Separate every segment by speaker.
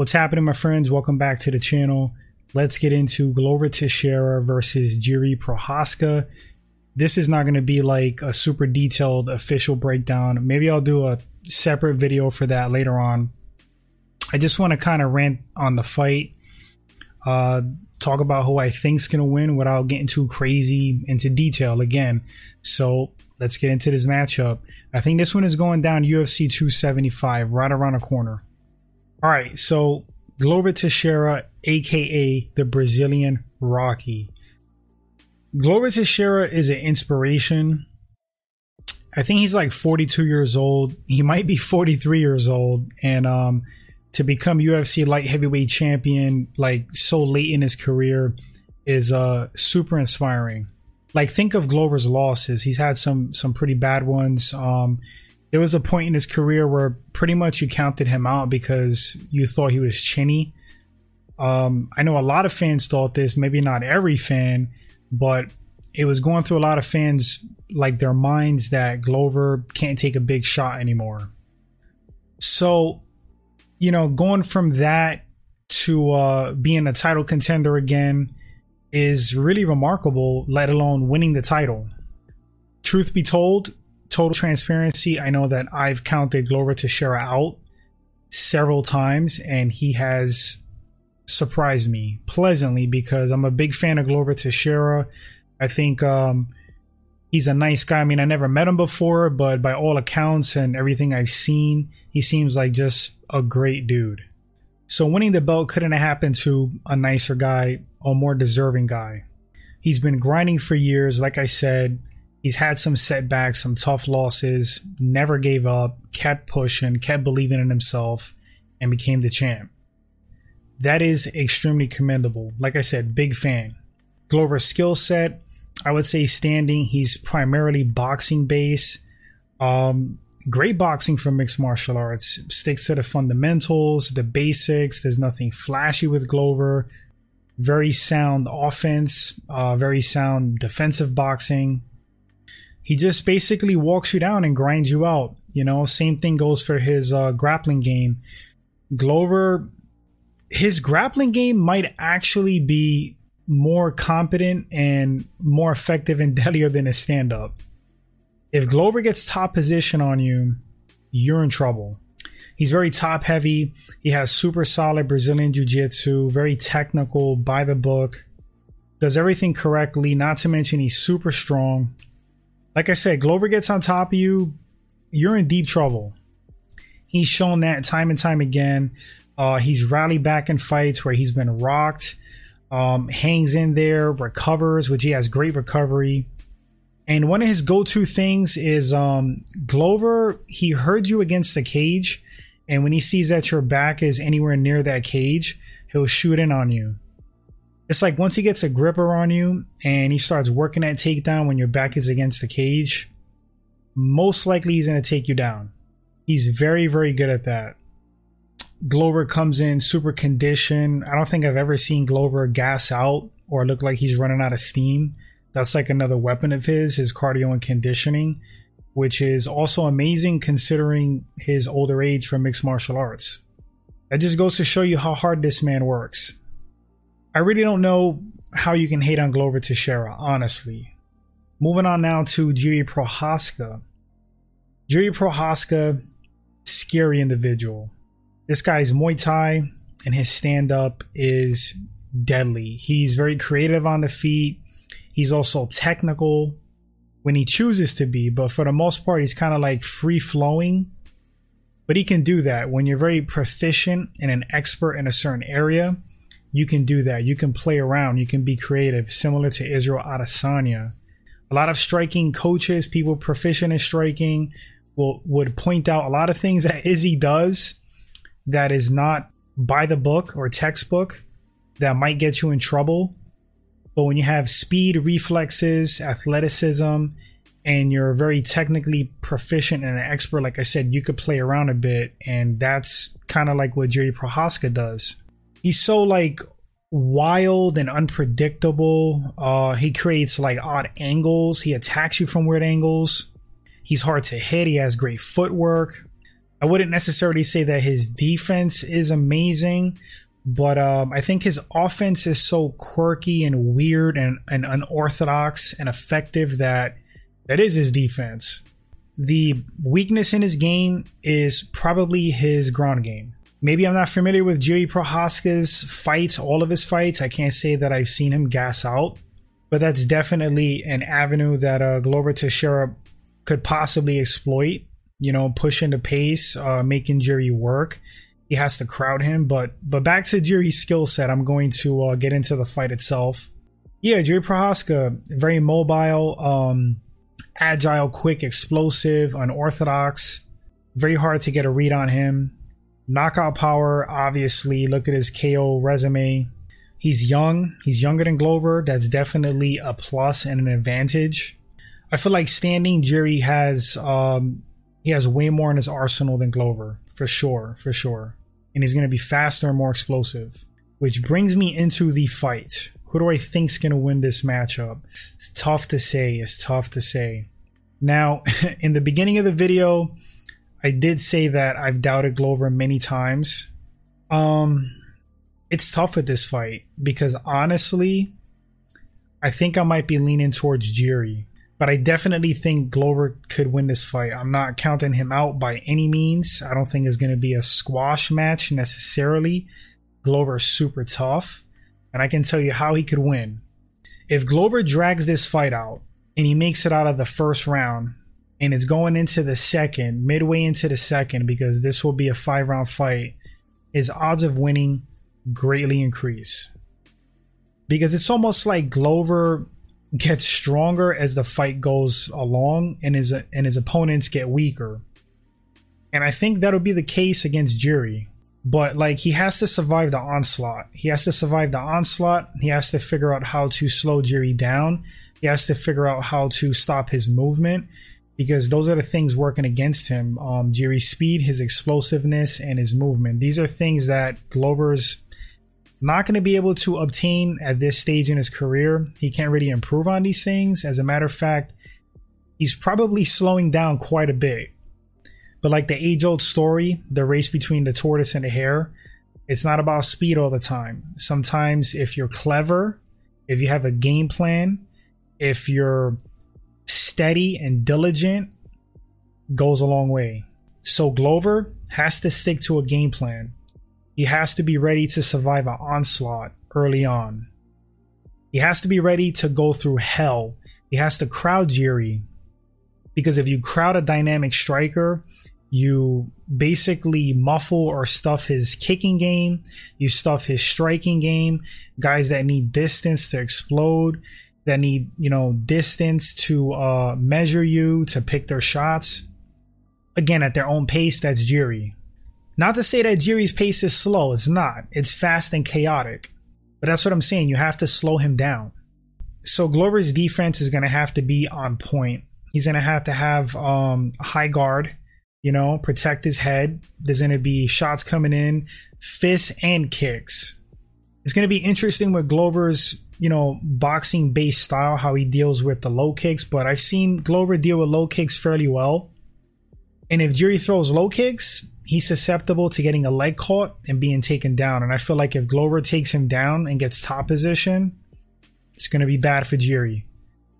Speaker 1: What's happening, my friends? Welcome back to the channel. Let's get into Glover Teixeira versus Jiri Prochazka. This is not going to be like a super detailed official breakdown. Maybe I'll do a separate video for that later on. I just want to kind of rant on the fight, uh, talk about who I think's going to win without getting too crazy into detail again. So let's get into this matchup. I think this one is going down UFC 275, right around the corner. All right, so Glover Teixeira, aka the Brazilian Rocky. Glover Teixeira is an inspiration. I think he's like 42 years old. He might be 43 years old, and um, to become UFC light heavyweight champion like so late in his career is uh super inspiring. Like think of Glover's losses. He's had some some pretty bad ones. Um, there was a point in his career where pretty much you counted him out because you thought he was chinny. Um, I know a lot of fans thought this, maybe not every fan, but it was going through a lot of fans like their minds that Glover can't take a big shot anymore. So, you know, going from that to uh, being a title contender again is really remarkable, let alone winning the title. Truth be told, total transparency, I know that I've counted Glover Teixeira out several times, and he has surprised me pleasantly because I'm a big fan of Glover Teixeira. I think um, he's a nice guy. I mean, I never met him before, but by all accounts and everything I've seen, he seems like just a great dude. So winning the belt couldn't have happened to a nicer guy or more deserving guy. He's been grinding for years, like I said, He's had some setbacks, some tough losses, never gave up, kept pushing, kept believing in himself, and became the champ. That is extremely commendable. Like I said, big fan. Glover's skill set, I would say standing, he's primarily boxing based. Um, great boxing for mixed martial arts. Sticks to the fundamentals, the basics. There's nothing flashy with Glover. Very sound offense, uh, very sound defensive boxing he just basically walks you down and grinds you out. You know, same thing goes for his uh, grappling game. Glover, his grappling game might actually be more competent and more effective and deadlier than his stand up. If Glover gets top position on you, you're in trouble. He's very top heavy. He has super solid Brazilian Jiu Jitsu, very technical, by the book, does everything correctly, not to mention he's super strong like I said, Glover gets on top of you, you're in deep trouble. He's shown that time and time again. Uh, he's rallied back in fights where he's been rocked, um, hangs in there, recovers, which he has great recovery. And one of his go-to things is um, Glover. He heard you against the cage, and when he sees that your back is anywhere near that cage, he'll shoot in on you it's like once he gets a gripper on you and he starts working that takedown when your back is against the cage, most likely he's going to take you down. He's very, very good at that. Glover comes in super conditioned. I don't think I've ever seen Glover gas out or look like he's running out of steam. That's like another weapon of his, his cardio and conditioning, which is also amazing considering his older age for mixed martial arts. That just goes to show you how hard this man works. I really don't know how you can hate on Glover Teixeira, honestly. Moving on now to Jiri Prochazka. Jiri Prochazka, scary individual. This guy's Muay Thai and his stand up is deadly. He's very creative on the feet. He's also technical when he chooses to be, but for the most part, he's kind of like free flowing. But he can do that when you're very proficient and an expert in a certain area you can do that. You can play around. You can be creative, similar to Israel Adesanya. A lot of striking coaches, people proficient in striking, will would point out a lot of things that Izzy does that is not by the book or textbook that might get you in trouble. But when you have speed, reflexes, athleticism, and you're very technically proficient and an expert, like I said, you could play around a bit, and that's kind of like what Jerry Prochazka does he's so like wild and unpredictable. Uh, he creates like odd angles. He attacks you from weird angles. He's hard to hit. He has great footwork. I wouldn't necessarily say that his defense is amazing, but um, I think his offense is so quirky and weird and, and unorthodox and effective that that is his defense. The weakness in his game is probably his ground game. Maybe I'm not familiar with Jiri Prochazka's fights, all of his fights. I can't say that I've seen him gas out, but that's definitely an avenue that uh, Glover Teixeira could possibly exploit. You know, pushing the pace, uh, making Jiri work. He has to crowd him, but but back to Jiri's skill set. I'm going to uh, get into the fight itself. Yeah, Jiri Prochazka, very mobile, um, agile, quick, explosive, unorthodox. Very hard to get a read on him Knockout power, obviously. Look at his KO resume. He's young. He's younger than Glover. That's definitely a plus and an advantage. I feel like standing Jerry has um, he has way more in his arsenal than Glover, for sure, for sure. And he's going to be faster and more explosive. Which brings me into the fight. Who do I think's going to win this matchup? It's tough to say. It's tough to say. Now, in the beginning of the video, I did say that I've doubted Glover many times. Um, it's tough with this fight because honestly, I think I might be leaning towards Jiri, but I definitely think Glover could win this fight. I'm not counting him out by any means. I don't think it's going to be a squash match necessarily. Glover's super tough, and I can tell you how he could win. If Glover drags this fight out and he makes it out of the first round, and it's going into the second, midway into the second, because this will be a five round fight, his odds of winning greatly increase. Because it's almost like Glover gets stronger as the fight goes along and his and his opponents get weaker. And I think that'll be the case against Jiri. But like he has to survive the onslaught. He has to survive the onslaught. He has to figure out how to slow Jiri down. He has to figure out how to stop his movement because those are the things working against him. Um, Jiri's speed, his explosiveness, and his movement. These are things that Glover's not going to be able to obtain at this stage in his career. He can't really improve on these things. As a matter of fact, he's probably slowing down quite a bit. But like the age old story, the race between the tortoise and the hare, it's not about speed all the time. Sometimes, if you're clever, if you have a game plan, if you're steady and diligent goes a long way. So Glover has to stick to a game plan. He has to be ready to survive an onslaught early on. He has to be ready to go through hell. He has to crowd Jiri. Because if you crowd a dynamic striker, you basically muffle or stuff his kicking game, you stuff his striking game, guys that need distance to explode, that need you know distance to uh, measure you to pick their shots. Again, at their own pace, that's Jiri. Not to say that Jiri's pace is slow, it's not. It's fast and chaotic. But that's what I'm saying. You have to slow him down. So Glover's defense is going to have to be on point. He's going to have to have um, high guard, you know, protect his head. There's going to be shots coming in, fists and kicks. It's going to be interesting with Glover's you know, boxing based style, how he deals with the low kicks, but I've seen Glover deal with low kicks fairly well. And if Jiri throws low kicks, he's susceptible to getting a leg caught and being taken down. And I feel like if Glover takes him down and gets top position, it's going to be bad for Jiri.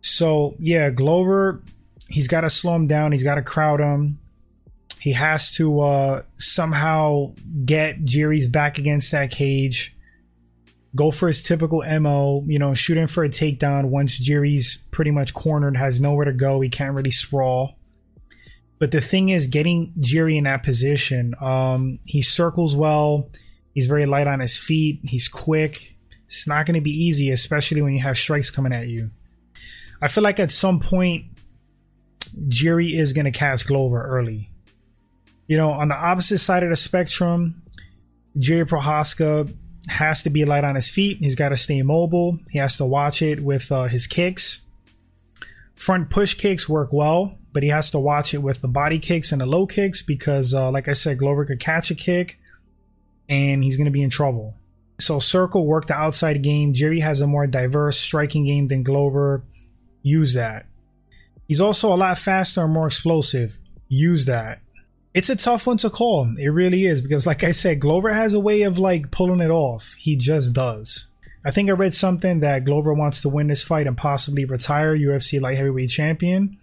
Speaker 1: So, yeah, Glover, he's got to slow him down. He's got to crowd him. He has to uh, somehow get Jiri's back against that cage go for his typical MO, you know, shooting for a takedown once Jiri's pretty much cornered, has nowhere to go. He can't really sprawl. But the thing is, getting Jiri in that position, um, he circles well. He's very light on his feet. He's quick. It's not going to be easy, especially when you have strikes coming at you. I feel like at some point, Jiri is going to catch Glover early. You know, on the opposite side of the spectrum, Jiri Prochazka has to be light on his feet. He's got to stay mobile. He has to watch it with uh, his kicks. Front push kicks work well, but he has to watch it with the body kicks and the low kicks because, uh, like I said, Glover could catch a kick and he's going to be in trouble. So circle work the outside game. Jerry has a more diverse striking game than Glover. Use that. He's also a lot faster and more explosive. Use that. It's a tough one to call. It really is because, like I said, Glover has a way of like pulling it off. He just does. I think I read something that Glover wants to win this fight and possibly retire UFC light heavyweight champion.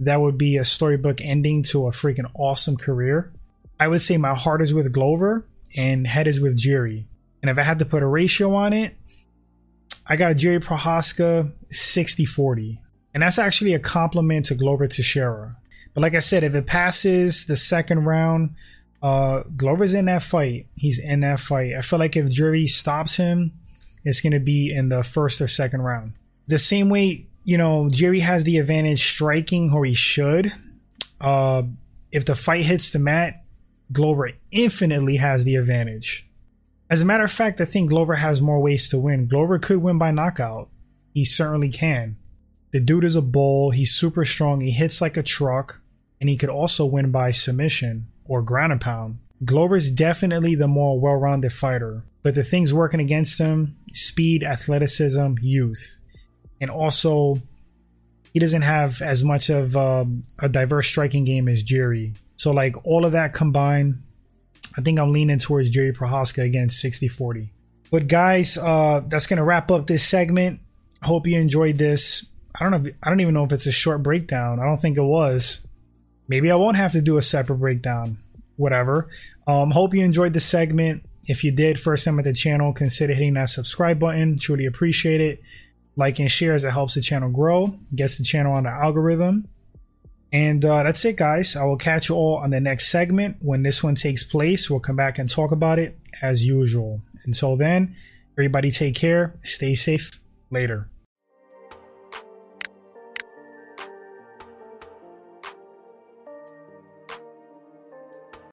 Speaker 1: That would be a storybook ending to a freaking awesome career. I would say my heart is with Glover and head is with Jerry. And if I had to put a ratio on it, I got Jerry Prochazka 60 40. And that's actually a compliment to Glover Teixeira. But like I said, if it passes the second round, uh, Glover's in that fight. He's in that fight. I feel like if Jiri stops him, it's going to be in the first or second round. The same way, you know, Jerry has the advantage striking, or he should. Uh, if the fight hits the mat, Glover infinitely has the advantage. As a matter of fact, I think Glover has more ways to win. Glover could win by knockout. He certainly can. The dude is a bull. He's super strong. He hits like a truck. And he could also win by submission or ground and pound. Glover's definitely the more well rounded fighter. But the things working against him speed, athleticism, youth. And also, he doesn't have as much of um, a diverse striking game as Jerry. So, like, all of that combined, I think I'm leaning towards Jerry Prochazka against 60 40. But, guys, uh, that's going to wrap up this segment. Hope you enjoyed this. I don't know. If, I don't even know if it's a short breakdown. I don't think it was. Maybe I won't have to do a separate breakdown. Whatever. Um, hope you enjoyed the segment. If you did, first time at the channel, consider hitting that subscribe button. Truly appreciate it. Like and share as it helps the channel grow, gets the channel on the algorithm. And uh, that's it, guys. I will catch you all on the next segment. When this one takes place, we'll come back and talk about it as usual. Until then, everybody take care, stay safe. Later.